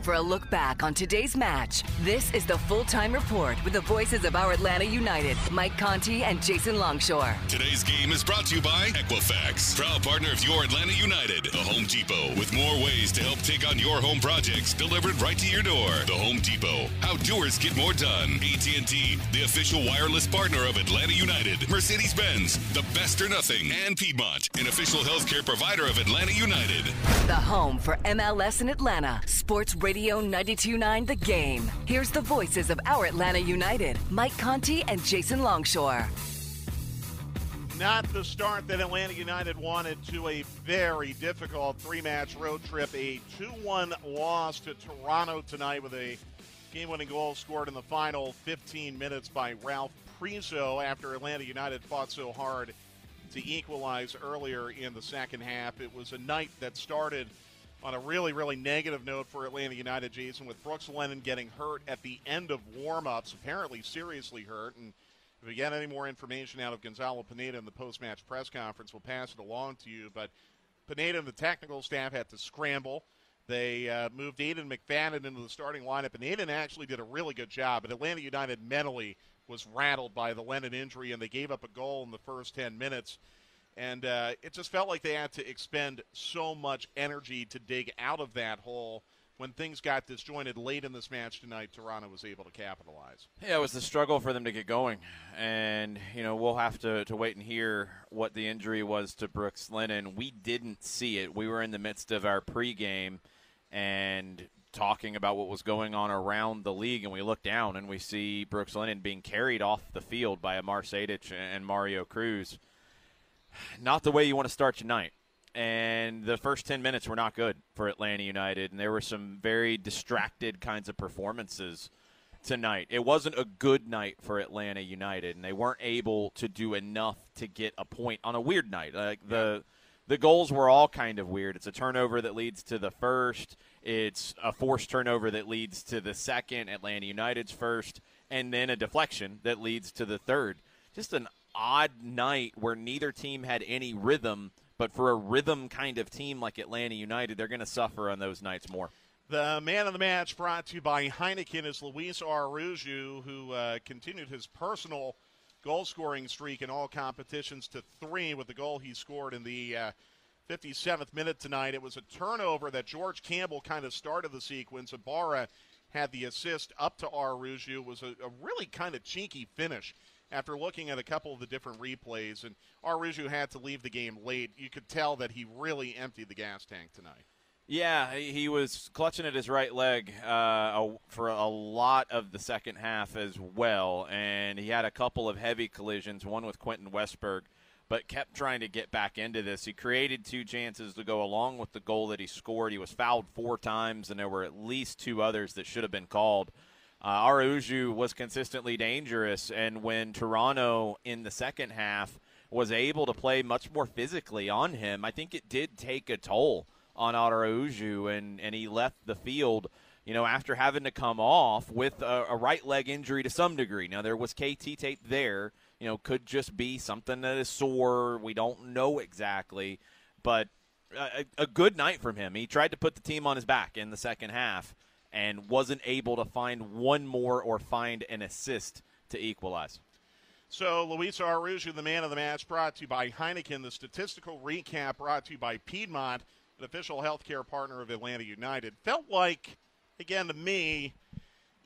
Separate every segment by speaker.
Speaker 1: for a look back on today's match. This is the full time report with the voices of our Atlanta United, Mike Conti and Jason Longshore.
Speaker 2: Today's game is brought to you by Equifax, proud partner of your Atlanta United, the Home Depot, with more ways to help take on your home projects delivered right to your door. The Home Depot, how doers get more done. AT&T, the official wireless partner of Atlanta United, Mercedes-Benz, the best or nothing, and Piedmont, an official healthcare provider of Atlanta United.
Speaker 1: The home for MLS in Atlanta. Sports Radio 929 The Game. Here's the voices of our Atlanta United, Mike Conti and Jason Longshore.
Speaker 3: Not the start that Atlanta United wanted to a very difficult three match road trip. A 2 1 loss to Toronto tonight with a game winning goal scored in the final 15 minutes by Ralph Priso after Atlanta United fought so hard to equalize earlier in the second half. It was a night that started on a really, really negative note for Atlanta United, Jason, with Brooks Lennon getting hurt at the end of warm-ups, apparently seriously hurt. And if we get any more information out of Gonzalo Pineda in the post-match press conference, we'll pass it along to you. But Pineda and the technical staff had to scramble. They uh, moved Aiden McFadden into the starting lineup, and Aiden actually did a really good job. But Atlanta United mentally was rattled by the Lennon injury, and they gave up a goal in the first 10 minutes. And uh, it just felt like they had to expend so much energy to dig out of that hole. When things got disjointed late in this match tonight, Toronto was able to capitalize.
Speaker 4: Yeah, it was the struggle for them to get going. And, you know, we'll have to, to wait and hear what the injury was to Brooks Lennon. We didn't see it. We were in the midst of our pregame and talking about what was going on around the league, and we look down and we see Brooks Lennon being carried off the field by Amar Sejdic and Mario Cruz – not the way you want to start your night. And the first 10 minutes were not good for Atlanta United, and there were some very distracted kinds of performances tonight. It wasn't a good night for Atlanta United, and they weren't able to do enough to get a point on a weird night. Like the the goals were all kind of weird. It's a turnover that leads to the first. It's a forced turnover that leads to the second, Atlanta United's first, and then a deflection that leads to the third. Just an odd night where neither team had any rhythm, but for a rhythm kind of team like Atlanta United, they're going to suffer on those nights more.
Speaker 3: The man of the match brought to you by Heineken is Luis Araujo, who uh, continued his personal goal scoring streak in all competitions to three with the goal he scored in the uh, 57th minute tonight. It was a turnover that George Campbell kind of started the sequence. Ibarra had the assist up to Araujo. It was a, a really kind of cheeky finish after looking at a couple of the different replays, and Araujo had to leave the game late. You could tell that he really emptied the gas tank tonight.
Speaker 4: Yeah, he was clutching at his right leg uh, for a lot of the second half as well, and he had a couple of heavy collisions, one with Quentin Westberg, but kept trying to get back into this. He created two chances to go along with the goal that he scored. He was fouled four times, and there were at least two others that should have been called. Uh, was consistently dangerous, and when Toronto in the second half was able to play much more physically on him, I think it did take a toll on Araujo, and, and he left the field – you know, after having to come off with a, a, right leg injury to some degree. Now, there was KT tape there. You know, could just be something that is sore. We don't know exactly. But a, a good night from him. He tried to put the team on his back in the second half and wasn't able to find one more or find an assist to equalize.
Speaker 3: So, Luis Araujo, the man of the match, brought to you by Heineken. The statistical recap brought to you by Piedmont, an official healthcare partner of Atlanta United. Felt like again, to me,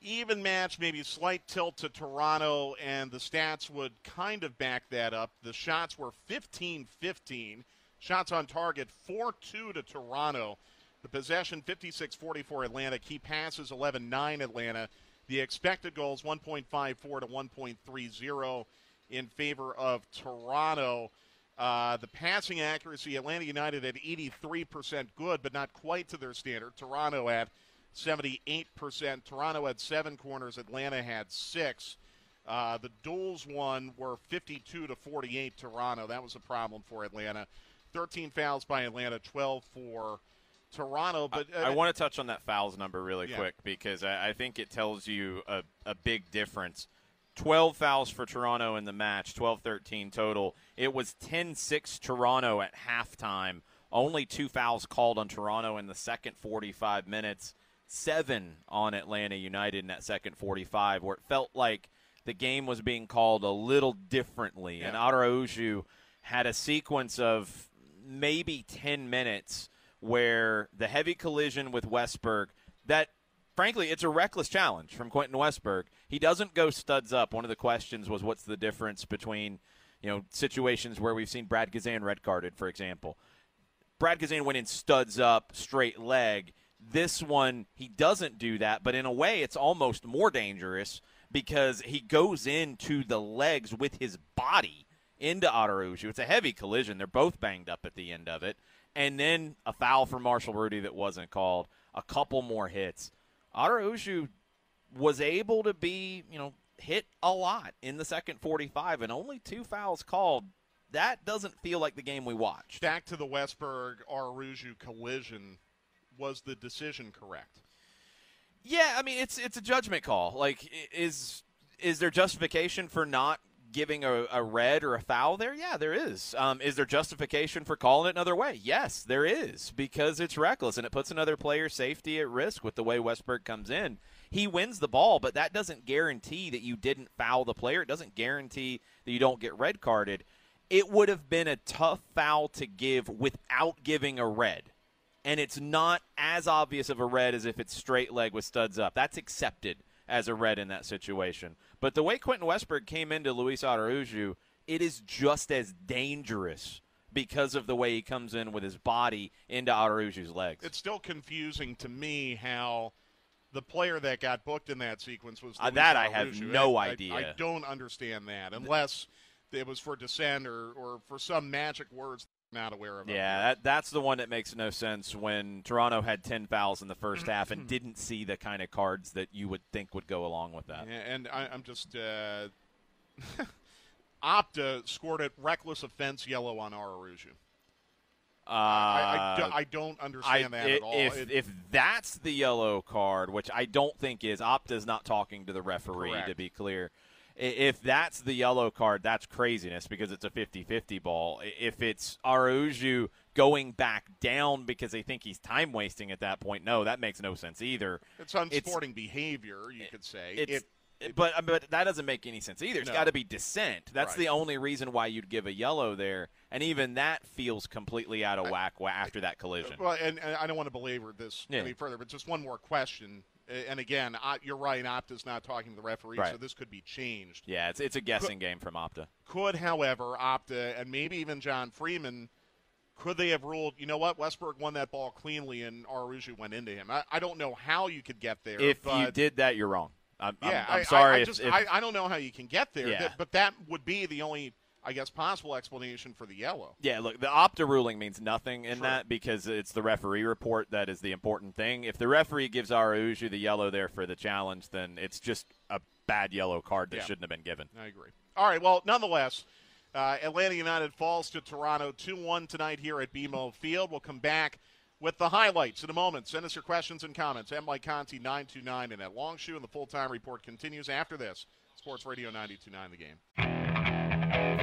Speaker 3: even match, maybe slight tilt to Toronto, and the stats would kind of back that up. The shots were 15 15. Shots on target 4 2 to Toronto. The possession 56 44 Atlanta. Key passes 11 9 Atlanta. The expected goals 1.54 to 1.30 in favor of Toronto. Uh, the passing accuracy, Atlanta United at 83% good, but not quite to their standard. Toronto at 78%. Toronto had seven corners, Atlanta had six. Uh, the duels won were 52 to 48 Toronto. That was a problem for Atlanta. 13 fouls by Atlanta, 12 for Toronto. But
Speaker 4: uh, I, I want to touch on that fouls number really yeah. quick because I, I, think it tells you a, a big difference. 12 fouls for Toronto in the match, 12 13 total. It was 10 6 Toronto at halftime. Only two fouls called on Toronto in the second 45 minutes seven on Atlanta United in that second 45, where it felt like the game was being called a little differently. Yeah. And Araujo had a sequence of maybe 10 minutes where the heavy collision with Westberg, that frankly, it's a reckless challenge from Quentin Westberg. He doesn't go studs up. One of the questions was what's the difference between, you know, situations where we've seen Brad Guzan red carded, for example. Brad Guzan went in studs up, straight leg. This one, he doesn't do that, but in a way, it's almost more dangerous because he goes into the legs with his body into Araujo. It's a heavy collision. They're both banged up at the end of it. And then a foul for Marshall Rudy that wasn't called. A couple more hits. Araujo was able to be, you know, hit a lot in the second 45 and only two fouls called. That doesn't feel like the game we watched.
Speaker 3: Back to the Westberg Araujo collision was the decision correct?
Speaker 4: Yeah, I mean it's it's a judgment call. Like is is there justification for not giving a, a red or a foul there? Yeah, there is. Um, is there justification for calling it another way? Yes, there is because it's reckless and it puts another player's safety at risk with the way Westberg comes in. He wins the ball, but that doesn't guarantee that you didn't foul the player. It doesn't guarantee that you don't get red carded. It would have been a tough foul to give without giving a red and it's not as obvious of a red as if it's straight leg with studs up. That's accepted as a red in that situation. But the way Quentin Westberg came into Luis Araujo, it is just as dangerous because of the way he comes in with his body into Araujo's legs.
Speaker 3: It's still confusing to me how the player that got booked in that sequence was
Speaker 4: uh, that
Speaker 3: Araujo.
Speaker 4: I have no
Speaker 3: I,
Speaker 4: idea.
Speaker 3: I, I, don't understand that unless it was for dissent or, or for some magic words not aware of. It.
Speaker 4: Yeah, that, that's the one that makes no sense when Toronto had 10 fouls in the first half and didn't see the kind of cards that you would think would go along with that.
Speaker 3: Yeah, and I, am just. Uh, Opta scored a reckless offense yellow on Araujo. Uh, I, I, do, I, don't understand
Speaker 4: I,
Speaker 3: that
Speaker 4: it,
Speaker 3: at all.
Speaker 4: If, it, if that's the yellow card, which I don't think is, Opta's not talking to the referee,
Speaker 3: correct.
Speaker 4: to be clear if that's the yellow card, that's craziness because it's a 50-50 ball. If it's Araujo going back down because they think he's time wasting at that point, no, that makes no sense either.
Speaker 3: It's unsporting it's, behavior, you could say.
Speaker 4: But uh, but that doesn't make any sense either. It's no. got to be dissent. That's
Speaker 3: right.
Speaker 4: the only reason why you'd give a yellow there, and even that feels completely out of whack after that collision.
Speaker 3: Well, and, and I don't want to belabor this yeah. any further, but just one more question and again, you're right. Opta's not talking to the referee,
Speaker 4: right.
Speaker 3: so this could be changed.
Speaker 4: Yeah, it's it's a guessing could, game from Opta.
Speaker 3: Could, however, Opta and maybe even John Freeman, could they have ruled? You know what? Westberg won that ball cleanly, and Araujo went into him. I, I don't know how you could get there.
Speaker 4: If you did that, you're wrong. I'm,
Speaker 3: yeah,
Speaker 4: I'm, I'm sorry.
Speaker 3: I, I
Speaker 4: if,
Speaker 3: just
Speaker 4: if,
Speaker 3: I, I, don't know how you can get there.
Speaker 4: Yeah.
Speaker 3: but that would be the only I guess, possible explanation for the yellow.
Speaker 4: Yeah, look, the Opta ruling means nothing in that because it's the referee report that is the important thing. If the referee gives Araujo the yellow there for the challenge, then it's just a bad yellow card that
Speaker 3: Yeah.
Speaker 4: shouldn't have been given.
Speaker 3: I agree. All right. Well, nonetheless, uh, Atlanta United falls to Toronto 2 1 tonight here at BMO Field. We'll come back with the highlights in a moment. Send us your questions and comments. M. Mike Conti 929 and at Longshoe. And the full time report continues after this. Sports Radio 929 the game.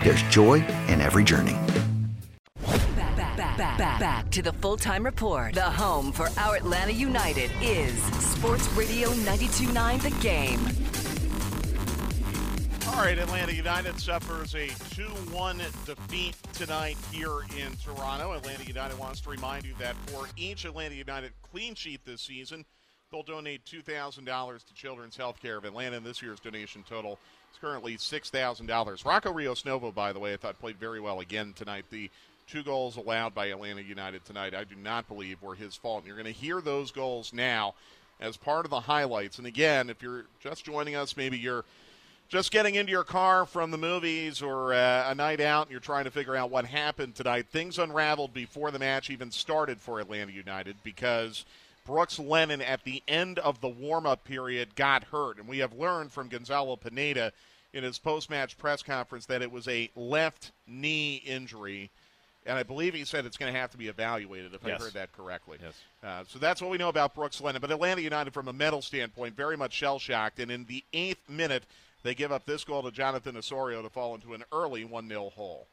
Speaker 5: there's joy in every journey.
Speaker 1: Back, back, back, back, back to the full time report. The home for our Atlanta United is Sports Radio 929 The Game.
Speaker 3: All right, Atlanta United suffers a 2 1 defeat tonight here in Toronto. Atlanta United wants to remind you that for each Atlanta United clean sheet this season, they'll donate $2,000 to Children's Healthcare of Atlanta. And this year's donation total is currently $6,000. Rocco Rios Novo, by the way, I thought played very well again tonight. The two goals allowed by Atlanta United tonight, I do not believe were his fault. And you're going to hear those goals now as part of the highlights. And again, if you're just joining us, maybe you're just getting into your car from the movies or uh, a night out and you're trying to figure out what happened tonight, things unraveled before the match even started for Atlanta United because Brooks Lennon at the end of the warm up period got hurt. And we have learned from Gonzalo Pineda in his post match press conference that it was a left knee injury. And I believe he said it's going to have to be evaluated, if
Speaker 4: Yes.
Speaker 3: I heard that correctly.
Speaker 4: Yes.
Speaker 3: Uh, so that's what we know about Brooks Lennon. But Atlanta United, from a mental standpoint, very much shell shocked. And in the eighth minute, they give up this goal to Jonathan Osorio to fall into an early 1 0 hole.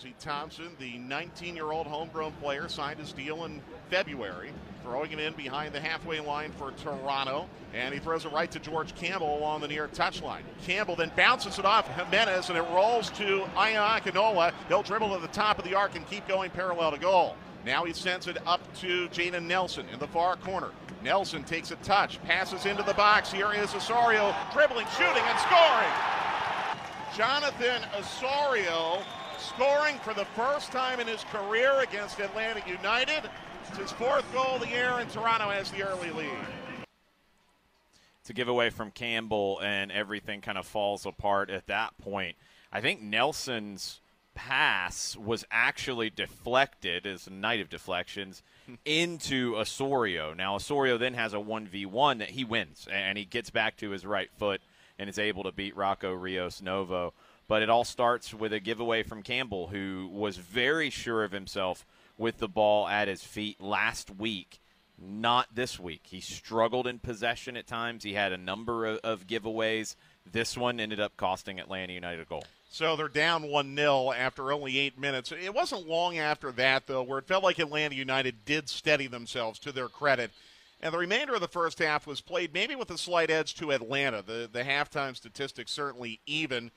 Speaker 3: Kosi Thompson, the 19 year old homegrown player, signed his deal in February, throwing it in behind the halfway line for Toronto. And he throws it right to George Campbell along the near touchline. Campbell then bounces it off Jimenez, and it rolls to Aya. He'll dribble to the top of the arc and keep going parallel to goal. Now he sends it up to Jayden Nelson in the far corner. Nelson takes a touch, passes into the box. Here is Osorio dribbling, shooting, and scoring. Jonathan Osorio scoring for the first time in his career against Atlanta United. It's his fourth goal of the year, and Toronto has the early lead.
Speaker 4: to give away from Campbell and everything kind of falls apart at that point. I think Nelson's pass was actually deflected as a night of deflections into Osorio. Now Osorio then has a 1v1 that he wins and he gets back to his right foot and is able to beat Rocco Rios Novo. But it all starts with a giveaway from Campbell who was very sure of himself with the ball at his feet last week not this week. He struggled in possession at times. He had a number of, of giveaways. This one ended up costing Atlanta United a goal.
Speaker 3: So they're down 1 0 after only eight minutes. It wasn't long after that, though, where it felt like Atlanta United did steady themselves to their credit. And the remainder of the first half was played maybe with a slight edge to Atlanta. The, the halftime statistics certainly even.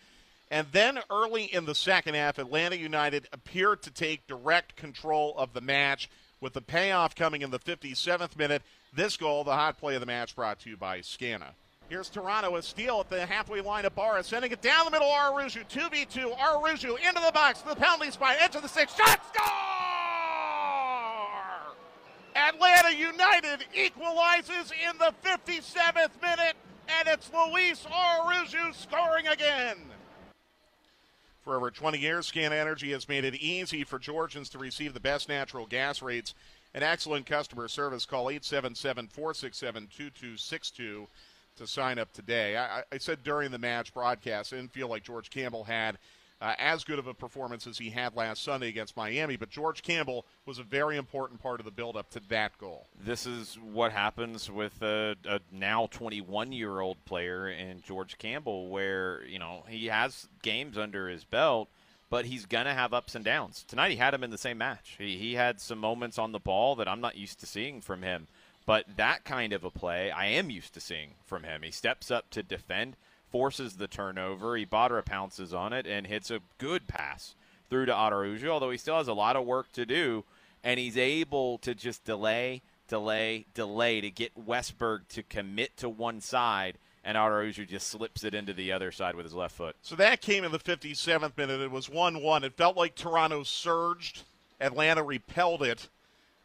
Speaker 3: And then early in the second half, Atlanta United appeared to take direct control of the match, with the payoff coming in the 57th minute. This goal, the hot play of the match, brought to you by Scana. Here's Toronto, a steal at the halfway line Ibarra, sending it down the middle. Araujo, 2v2. Araujo into the box, the penalty spot, edge of the six, shot, score! Atlanta United equalizes in the 57th minute, and it's Luis Araujo scoring again. For over 20 years, SCANA Energy has made it easy for Georgians to receive the best natural gas rates and excellent customer service. Call 877 467 2262 to sign up today. I, I said during the match broadcast, I didn't feel like George Campbell had uh, as good of a performance as he had last Sunday against Miami. But George Campbell was a very important part of the build-up to that goal.
Speaker 4: This is what happens with a, a now 21-year-old player in George Campbell, where you know he has games under his belt but he's going to have ups and downs. Tonight he had him in the same match. He, he had some moments on the ball that I'm not used to seeing from him. But that kind of a play I am used to seeing from him. He steps up to defend, forces the turnover. Ibarra pounces on it and hits a good pass through to Araujo, although he still has a lot of work to do. And he's able to just delay, delay, delay to get Westberg to commit to one side – and Araujo just slips it into the other side with his left foot.
Speaker 3: So that came in the 57th minute. It was 1 1. It felt like Toronto surged, Atlanta repelled it.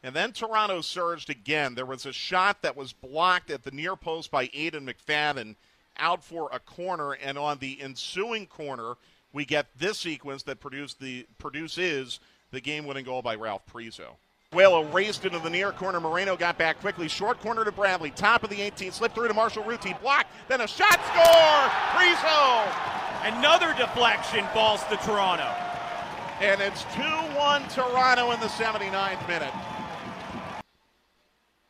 Speaker 3: And then Toronto surged again. There was a shot that was blocked at the near post by Aiden McFadden out for a corner. And on the ensuing corner, we get this sequence that produced the produces the game winning goal by Ralph Priso. Whale raced into the near corner. Moreno got back quickly. Short corner to Bradley. Top of the 18. Slipped through to Marshall Ruti. Block. Then a shot score. Priso.
Speaker 6: Another deflection falls to Toronto.
Speaker 3: And it's 2 1 Toronto in the 79th minute.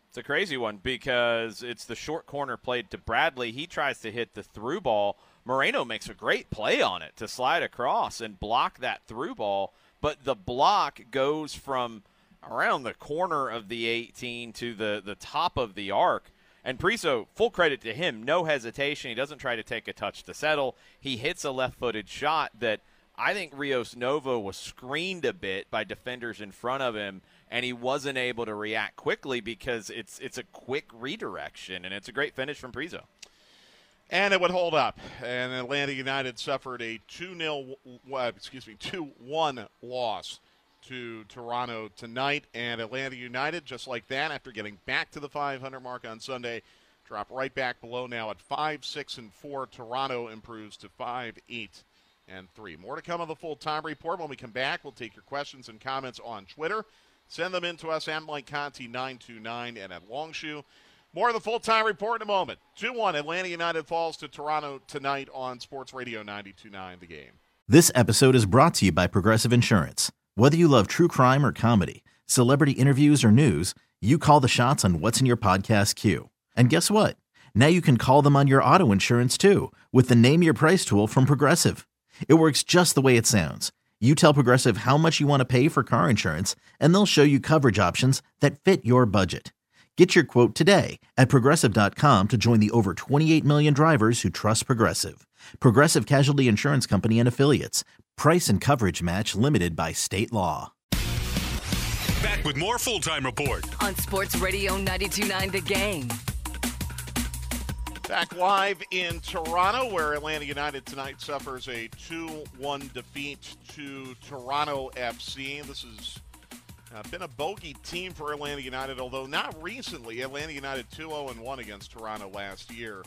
Speaker 4: It's a crazy one because it's the short corner played to Bradley. He tries to hit the through ball. Moreno makes a great play on it to slide across and block that through ball. But the block goes from around the corner of the 18 to the, the top of the arc. And Priso, full credit to him, no hesitation. He doesn't try to take a touch to settle. He hits a left footed shot that I think Rios Novo was screened a bit by defenders in front of him, and he wasn't able to react quickly because it's it's a quick redirection, and it's a great finish from Priso.
Speaker 3: And it would hold up. And Atlanta United suffered a 2 0, uh, excuse me, 2 1 loss to Toronto tonight. And Atlanta United, just like that, after getting back to the 500 mark on Sunday, drop right back below now at 5 6 and 4. Toronto improves to 5 8 and 3. More to come on the full time report. When we come back, we'll take your questions and comments on Twitter. Send them in to us at Mike Conti 929 and at Longshoe. More of the full time report in a moment. 2 1 Atlanta United falls to Toronto tonight on Sports Radio 929 The Game.
Speaker 7: This episode is brought to you by Progressive Insurance. Whether you love true crime or comedy, celebrity interviews or news, you call the shots on what's in your podcast queue. And guess what? Now you can call them on your auto insurance too with the Name Your Price tool from Progressive. It works just the way it sounds. You tell Progressive how much you want to pay for car insurance, and they'll show you coverage options that fit your budget. Get your quote today at progressive.com to join the over 28 million drivers who trust Progressive. Progressive Casualty Insurance Company and Affiliates. Price and coverage match limited by state law.
Speaker 2: Back with more full time report
Speaker 1: on Sports Radio 929 The Game.
Speaker 3: Back live in Toronto, where Atlanta United tonight suffers a 2 1 defeat to Toronto FC. This has uh, been a bogey team for Atlanta United, although not recently. Atlanta United 2 0 1 against Toronto last year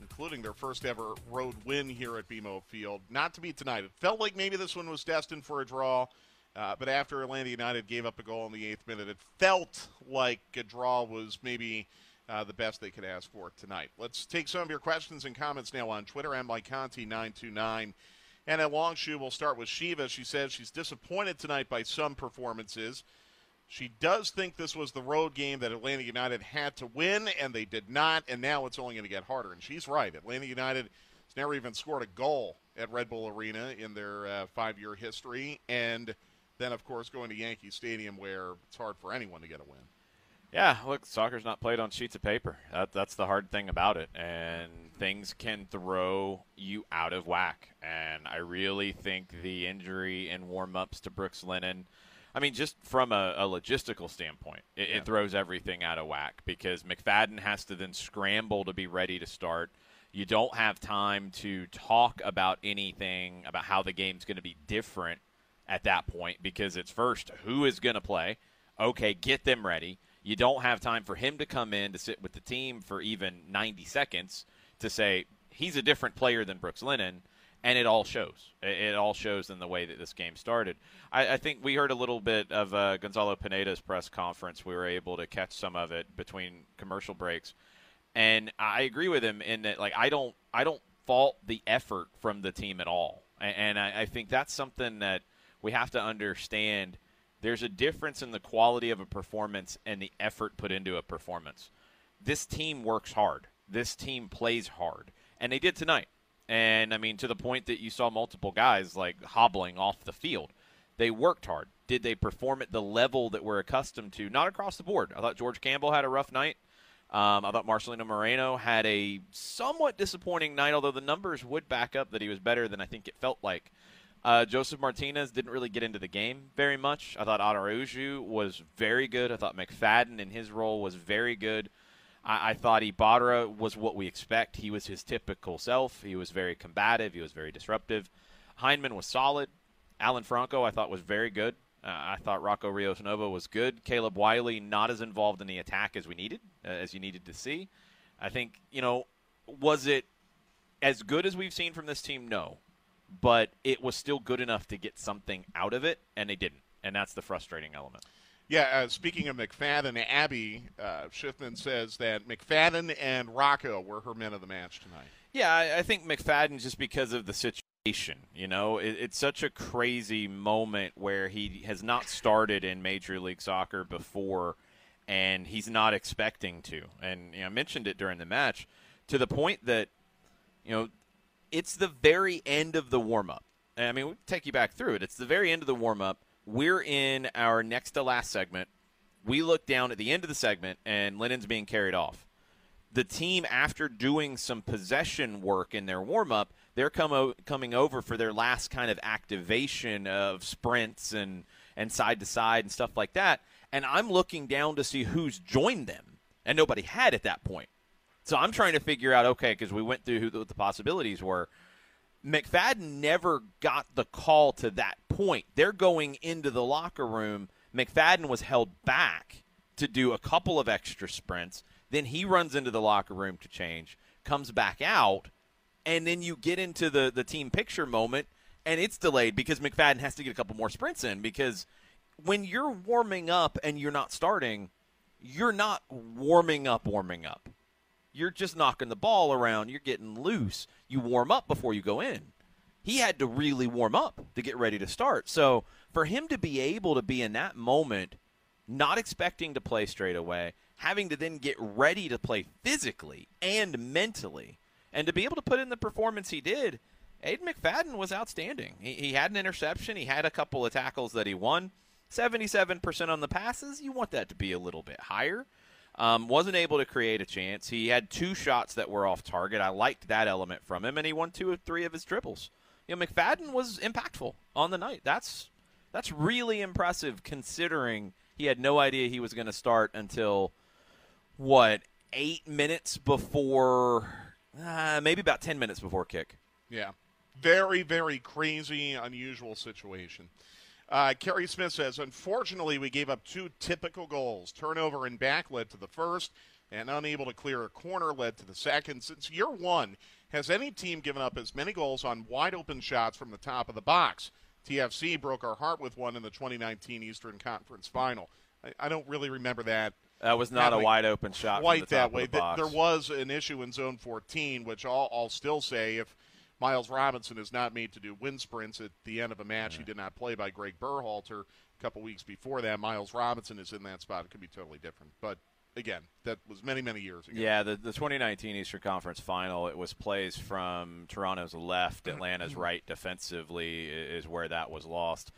Speaker 3: including their first ever road win here at BMO Field. Not to be tonight. It felt like maybe this one was destined for a draw, uh, but after Atlanta United gave up a goal in the eighth minute, it felt like a draw was maybe uh, the best they could ask for tonight. Let's take some of your questions and comments now on Twitter. I'm Mike Conti 929. And at Longshoe, we'll start with Shiva. She says she's disappointed tonight by some performances. She does think this was the road game that Atlanta United had to win, and they did not, and now it's only going to get harder. And she's right. Atlanta United has never even scored a goal at Red Bull Arena in their uh, five year history. And then, of course, going to Yankee Stadium where it's hard for anyone to get a win.
Speaker 4: Yeah, look, soccer's not played on sheets of paper. That, that's the hard thing about it. And things can throw you out of whack. And I really think the injury and warm ups to Brooks Lennon – I mean, just from a, a logistical standpoint, it, yeah. it, throws everything out of whack because McFadden has to then scramble to be ready to start. You don't have time to talk about anything about how the game's going to be different at that point because it's first who is going to play. Okay, get them ready. You don't have time for him to come in to sit with the team for even 90 seconds to say he's a different player than Brooks Lennon and it all shows. It, all shows in the way that this game started. I, I think we heard a little bit of uh, Gonzalo Pineda's press conference. We were able to catch some of it between commercial breaks, and I agree with him in that like I don't I don't fault the effort from the team at all. And I, I think that's something that we have to understand. There's a difference in the quality of a performance and the effort put into a performance. This team works hard. This team plays hard. And they did tonight. And I mean, to the point that you saw multiple guys like hobbling off the field. They worked hard. Did they perform at the level that we're accustomed to? Not across the board. I thought George Campbell had a rough night. Um, I thought Marcelino Moreno had a somewhat disappointing night, although the numbers would back up that he was better than I think it felt like. Uh, Josef Martinez didn't really get into the game very much. I thought Araujo was very good. I thought McFadden in his role was very good. I, I thought Ibarra was what we expect. He was his typical self. He was very combative. He was very disruptive. Hyndman was solid. Alan Franco, I thought, was very good. Uh, I thought Rocco Rios Novo was good. Caleb Wiley not as involved in the attack as we needed, uh, as you needed to see. I think you know, was it as good as we've seen from this team? No, but it was still good enough to get something out of it, and they didn't, and that's the frustrating element.
Speaker 3: Yeah, uh, speaking of McFadden, Abby uh, Schiffman says that McFadden and Rocco were her men of the match tonight.
Speaker 4: Yeah, I, I think McFadden just because of the situation you know, it, it's such a crazy moment where he has not started in Major League Soccer before, and he's not expecting to. And you know, I mentioned it during the match to the point that, you know, it's the very end of the warm up. I mean, we'll take you back through it. It's the very end of the warm up. We're in our next to last segment. We look down at the end of the segment, and Lennon's being carried off. The team, after doing some possession work in their warm up, they're come o- coming over for their last kind of activation of sprints and and side to side and stuff like that. And I'm looking down to see who's joined them, and nobody had at that point. So I'm trying to figure out okay, because we went through who the, what the possibilities were. McFadden never got the call to that point. They're going into the locker room. McFadden was held back to do a couple of extra sprints. Then he runs into the locker room to change, comes back out, and then you get into the the team picture moment and it's delayed because McFadden has to get a couple more sprints in because when you're warming up and you're not starting, you're not warming up warming up. You're just knocking the ball around, you're getting loose. You warm up before you go in. He had to really warm up to get ready to start. So, for him to be able to be in that moment not expecting to play straight away, having to then get ready to play physically and mentally and to be able to put in the performance he did, Aiden McFadden was outstanding. He, he had an interception. He had a couple of tackles that he won. 77% on the passes. You want that to be a little bit higher. Um, wasn't able to create a chance. He had two shots that were off target. I liked that element from him, and he won two or three of his dribbles. You know, McFadden was impactful on the night. That's that's really impressive considering he had no idea he was going to start until what eight minutes before uh, maybe about 10 minutes before kick.
Speaker 3: Yeah. Very, very crazy, unusual situation. Uh, Kerry Smith says, unfortunately, we gave up two typical goals. Turnover and back led to the first, and unable to clear a corner led to the second. Since year one, has any team given up as many goals on wide open shots from the top of the box? TFC broke our heart with one in the 2019 Eastern Conference Final. I, I don't really remember that
Speaker 4: that was not a wide open shot.
Speaker 3: Quite
Speaker 4: that
Speaker 3: way.
Speaker 4: The
Speaker 3: there was an issue in zone 14, which I'll, I'll, still say if Miles Robinson is not made to do wind sprints at the end of a match, he did not play by Greg Berhalter a couple weeks before that. Miles Robinson is in that spot. It could be totally different. But again, that was many, many years ago.
Speaker 4: Yeah, the, the 2019 Eastern Conference Final, it was plays from Toronto's left, Atlanta's right defensively is where that was lost.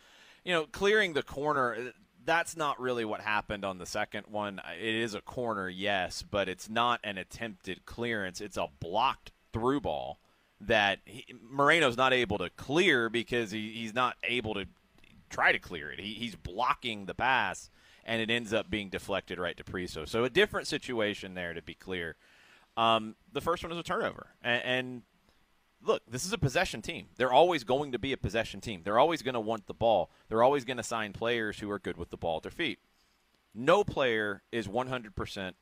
Speaker 4: You know, clearing the corner, uh, that's not really what happened on the second one. It is a corner, yes, but it's not an attempted clearance. It's a blocked through ball that he, Moreno's not able to clear because he, he's not able to try to clear it. He, he's blocking the pass, and it ends up being deflected right to Priso. So a different situation there, to be clear. Um, the first one is a turnover, and, and look, this is a possession team. They're always going to be a possession team. They're always going to want the ball. They're always going to sign players who are good with the ball at their feet. No player is 100%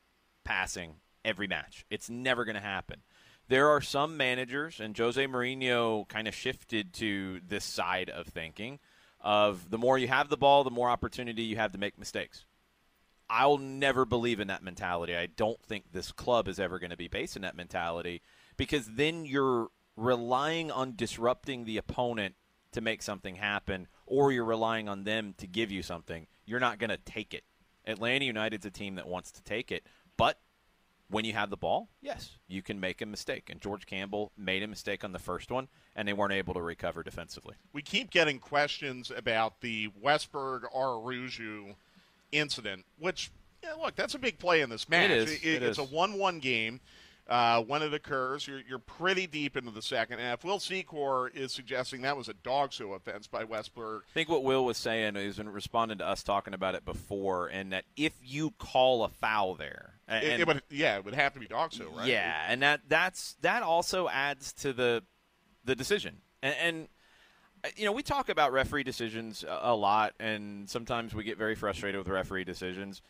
Speaker 4: passing every match. It's never going to happen. There are some managers, and Jose Mourinho kind of shifted to this side of thinking of the more you have the ball, the more opportunity you have to make mistakes. I'll never believe in that mentality. I don't think this club is ever going to be based in that mentality because then you're relying on disrupting the opponent to make something happen, or you're relying on them to give you something, you're not going to take it. Atlanta United's a team that wants to take it, but when you have the ball, yes, you can make a mistake. And George Campbell made a mistake on the first one, and they weren't able to recover defensively.
Speaker 3: We keep getting questions about the Westberg Araujo incident, which, yeah, look, that's a big play in this match.
Speaker 4: It is. It
Speaker 3: it's
Speaker 4: is.
Speaker 3: a 1 1 game. Uh, when it occurs, you're, you're pretty deep into the second half. Will Secor is suggesting that was a DOGSO offense by Westberg.
Speaker 4: I think what Will was saying is in responding to us talking about it before, and that if you call a foul there, and,
Speaker 3: It, it would, yeah, it would have to be DOGSO, right?
Speaker 4: Yeah, and that that's that also adds to the the decision. And, and uh, you know, we talk about referee decisions a, a lot, and sometimes we get very frustrated with referee decisions.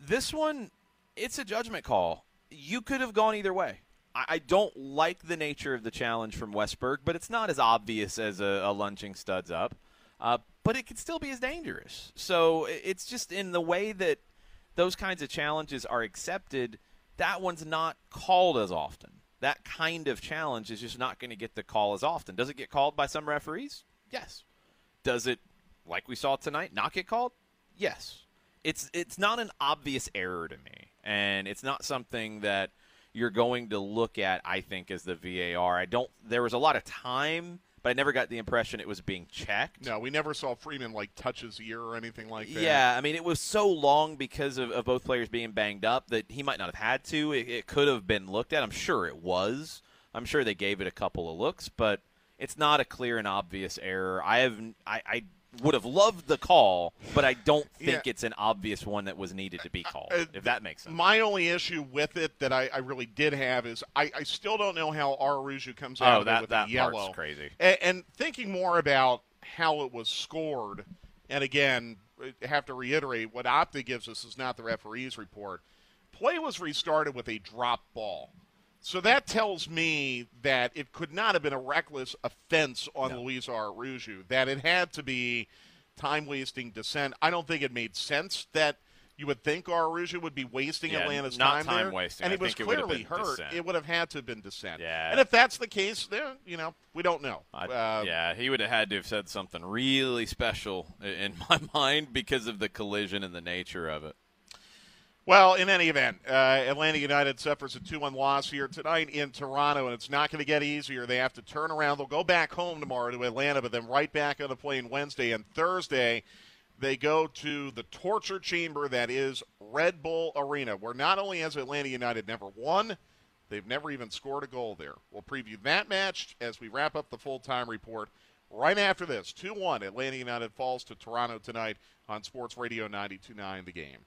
Speaker 4: This one, it's a judgment call. You could have gone either way. I, I don't like the nature of the challenge from Westberg, but it's not as obvious as a, a lunging studs up. Uh, but it could still be as dangerous. So it's just in the way that those kinds of challenges are accepted, that one's not called as often. That kind of challenge is just not going to get the call as often. Does it get called by some referees? Yes. Does it, like we saw tonight, not get called? Yes. It's it's not an obvious error to me, and it's not something that you're going to look at. I think as the VAR. I don't. There was a lot of time, but I never got the impression it was being checked.
Speaker 3: No, we never saw Freeman like touch his ear or anything like that.
Speaker 4: Yeah, I mean, it was so long because of, of both players being banged up that he might not have had to. It, it could have been looked at. I'm sure it was. I'm sure they gave it a couple of looks, but it's not a clear and obvious error. I have, I, I would have loved the call, but I don't think
Speaker 3: Yeah.
Speaker 4: it's an obvious one that was needed to be called.
Speaker 3: Uh,
Speaker 4: if that makes sense.
Speaker 3: My only issue with it that I, I really did have is I, I still don't know how Araujo comes out
Speaker 4: Oh, that-
Speaker 3: with
Speaker 4: that
Speaker 3: the yellow.
Speaker 4: part's crazy.
Speaker 3: And, and thinking more about how it was scored, and again, I have to reiterate what Opta gives us is not the referee's report. Play was restarted with a drop ball. So that tells me that it could not have been a reckless offense on Luis Araujo, that it had to be time wasting dissent. I don't think it made sense that you would think Araujo would be wasting
Speaker 4: Yeah,
Speaker 3: Atlanta's time,
Speaker 4: time
Speaker 3: there.
Speaker 4: wasting.
Speaker 3: And
Speaker 4: I
Speaker 3: he was
Speaker 4: it
Speaker 3: clearly hurt.
Speaker 4: dissent.
Speaker 3: It would have had to have been dissent.
Speaker 4: Yeah.
Speaker 3: And if that's the case, then, you know, we don't know.
Speaker 4: I-
Speaker 3: Uh,
Speaker 4: yeah, he would have had to have said something really special in my mind because of the collision and the nature of it.
Speaker 3: Well, in any event, uh, Atlanta United suffers a 2 1 loss here tonight in Toronto, and it's not going to get easier. They have to turn around. They'll go back home tomorrow to Atlanta, but then right back on the plane Wednesday and Thursday. They go to the torture chamber that is Red Bull Arena, where not only has Atlanta United never won, they've never even scored a goal there. We'll preview that match as we wrap up the full time report right after this. 2 1, Atlanta United falls to Toronto tonight on Sports Radio 929 The Game.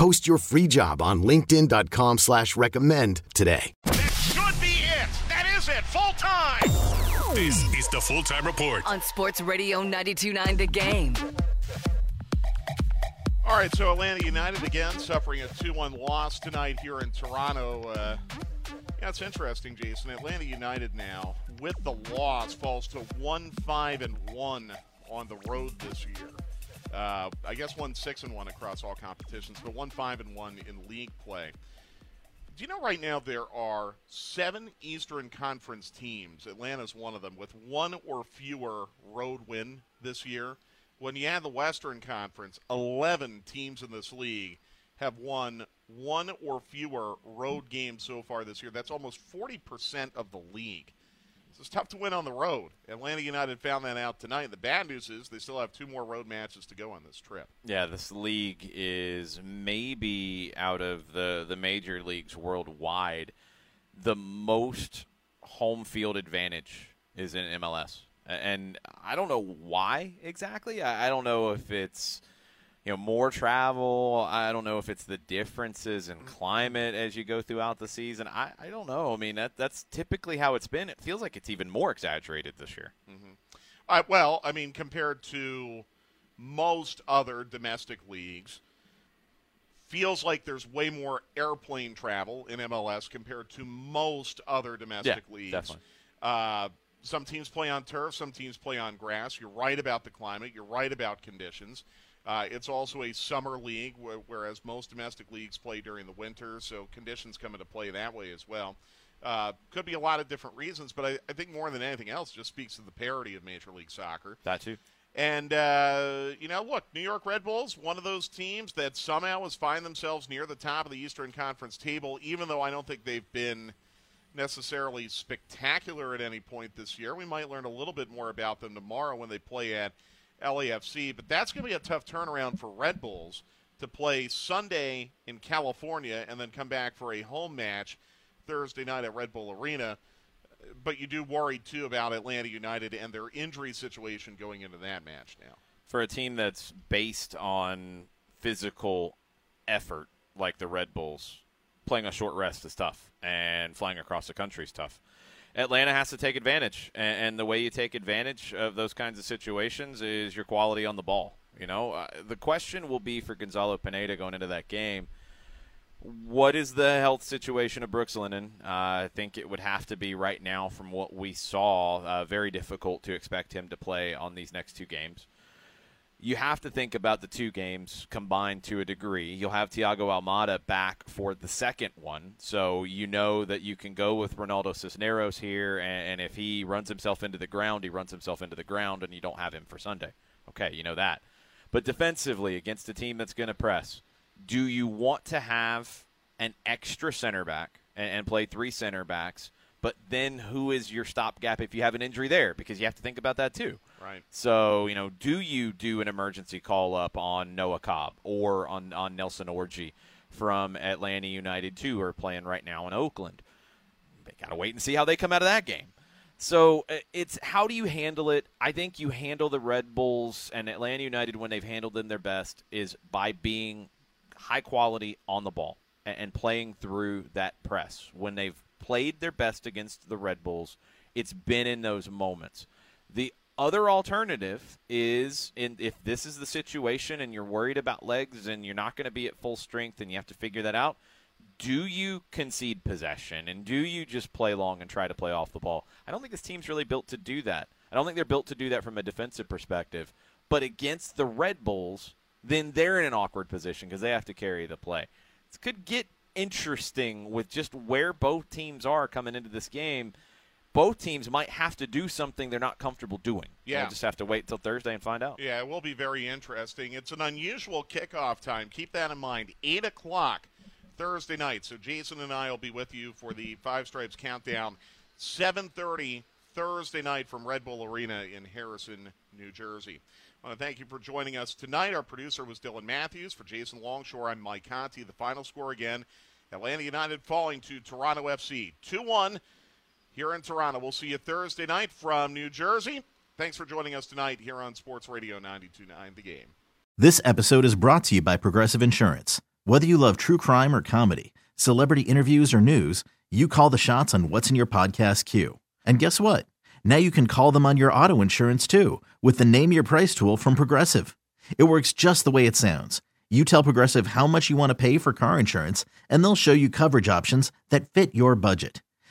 Speaker 8: Post your free job on linkedin.com slash recommend today.
Speaker 3: should be it. That is it. Full time.
Speaker 2: This is the full time report.
Speaker 1: On Sports Radio 929 The Game.
Speaker 3: All right, so Atlanta United again suffering a 2 1 loss tonight here in Toronto. Uh, yeah, it's interesting, Jason. Atlanta United now, with the loss, falls to 1 5 and 1 on the road this year. Uh, I guess 1 6 and 1 across all competitions, but 1 5 and 1 in league play. Do you know right now there are seven Eastern Conference teams? Atlanta's one of them with one or fewer road win this year. When you add the Western Conference, 11 teams in this league have won one or fewer road games so far this year. That's almost 40% of the league. It's tough to win on the road. Atlanta United found that out tonight. The bad news is they still have two more road matches to go on this trip.
Speaker 4: Yeah, this league is maybe out of the the major leagues worldwide, the most home field advantage is in MLS, and I don't know why exactly. I don't know if it's you know more travel. I don't know if it's the differences in climate as you go throughout the season. I, I don't know. I mean that that's typically how it's been. It feels like it's even more exaggerated this year.
Speaker 3: Uh, well, I mean, compared to most other domestic leagues, feels like there's way more airplane travel in MLS compared to most other domestic
Speaker 4: Yeah,
Speaker 3: leagues.
Speaker 4: definitely.
Speaker 3: Uh, some teams play on turf, some teams play on grass. You're right about the climate. You're right about conditions. Uh, it's also a summer league, wh- whereas most domestic leagues play during the winter, so conditions come into play that way as well. Uh, could be a lot of different reasons, but I, I think more than anything else, just speaks to the parity of Major League Soccer.
Speaker 4: That too.
Speaker 3: And, uh, you know, look, New York Red Bulls, one of those teams that somehow has find themselves near the top of the Eastern Conference table, even though I don't think they've been necessarily spectacular at any point this year. We might learn a little bit more about them tomorrow when they play at LAFC, but that's going to be a tough turnaround for Red Bulls to play Sunday in California and then come back for a home match Thursday night at Red Bull Arena but you do worry too about Atlanta United and their injury situation going into that match now.
Speaker 4: For a team that's based on physical effort, like the Red Bulls, playing a short rest is tough, and flying across the country is tough. Atlanta has to take advantage, and, and the way you take advantage of those kinds of situations is your quality on the ball. You know, uh, the question will be for Gonzalo Pineda going into that game what is the health situation of Brooks Lennon? Uh, I think it would have to be right now, from what we saw, uh, very difficult to expect him to play on these next two games. You have to think about the two games combined to a degree. You'll have Thiago Almada back for the second one, so you know that you can go with Ronaldo Cisneros here, and, and if he runs himself into the ground, he runs himself into the ground, and you don't have him for Sunday. Okay, you know that. But defensively, against a team that's going to press, do you want to have an extra center back and, and, play three center backs? But then who is your stopgap if you have an injury there? Because you have to think about that too.
Speaker 3: Right.
Speaker 4: So, you know, do you do an emergency call up on Noah Cobb or on, on Nelson Orji from Atlanta United, too, who are playing right now in Oakland? They got to wait and see how they come out of that game. So uh, it's how do you handle it? I think you handle the Red Bulls and Atlanta United when they've handled them their best is by being high quality on the ball and playing through that press. When they've played their best against the Red Bulls, it's been in those moments. The other alternative is in, if this is the situation and you're worried about legs and you're not going to be at full strength and you have to figure that out, do you concede possession and do you just play long and try to play off the ball? I don't think this team's really built to do that. I don't think they're built to do that from a defensive perspective. But against the Red Bulls, then they're in an awkward position because they have to carry the play. It could get interesting with just where both teams are coming into this game. Both teams might have to do something they're not comfortable doing.
Speaker 3: Yeah.
Speaker 4: We'll just have to wait until Thursday and find out.
Speaker 3: Yeah, it will be very interesting. It's an unusual kickoff time. Keep that in mind. 8 o'clock Thursday night. So Jason and I will be with you for the Five Stripes Countdown. 7.30 Thursday night from Red Bull Arena in Harrison, New Jersey. I want to thank you for joining us tonight. Our producer was Dylan Matthews. For Jason Longshore, I'm Mike Conti. The final score again Atlanta United falling to Toronto FC 2 1 here in Toronto. We'll see you Thursday night from New Jersey. Thanks for joining us tonight here on Sports Radio 929 The Game.
Speaker 7: This episode is brought to you by Progressive Insurance. Whether you love true crime or comedy, celebrity interviews or news, you call the shots on what's in your podcast queue. And guess what? Now you can call them on your auto insurance too with the Name Your Price tool from Progressive. It works just the way it sounds. You tell Progressive how much you want to pay for car insurance, and they'll show you coverage options that fit your budget.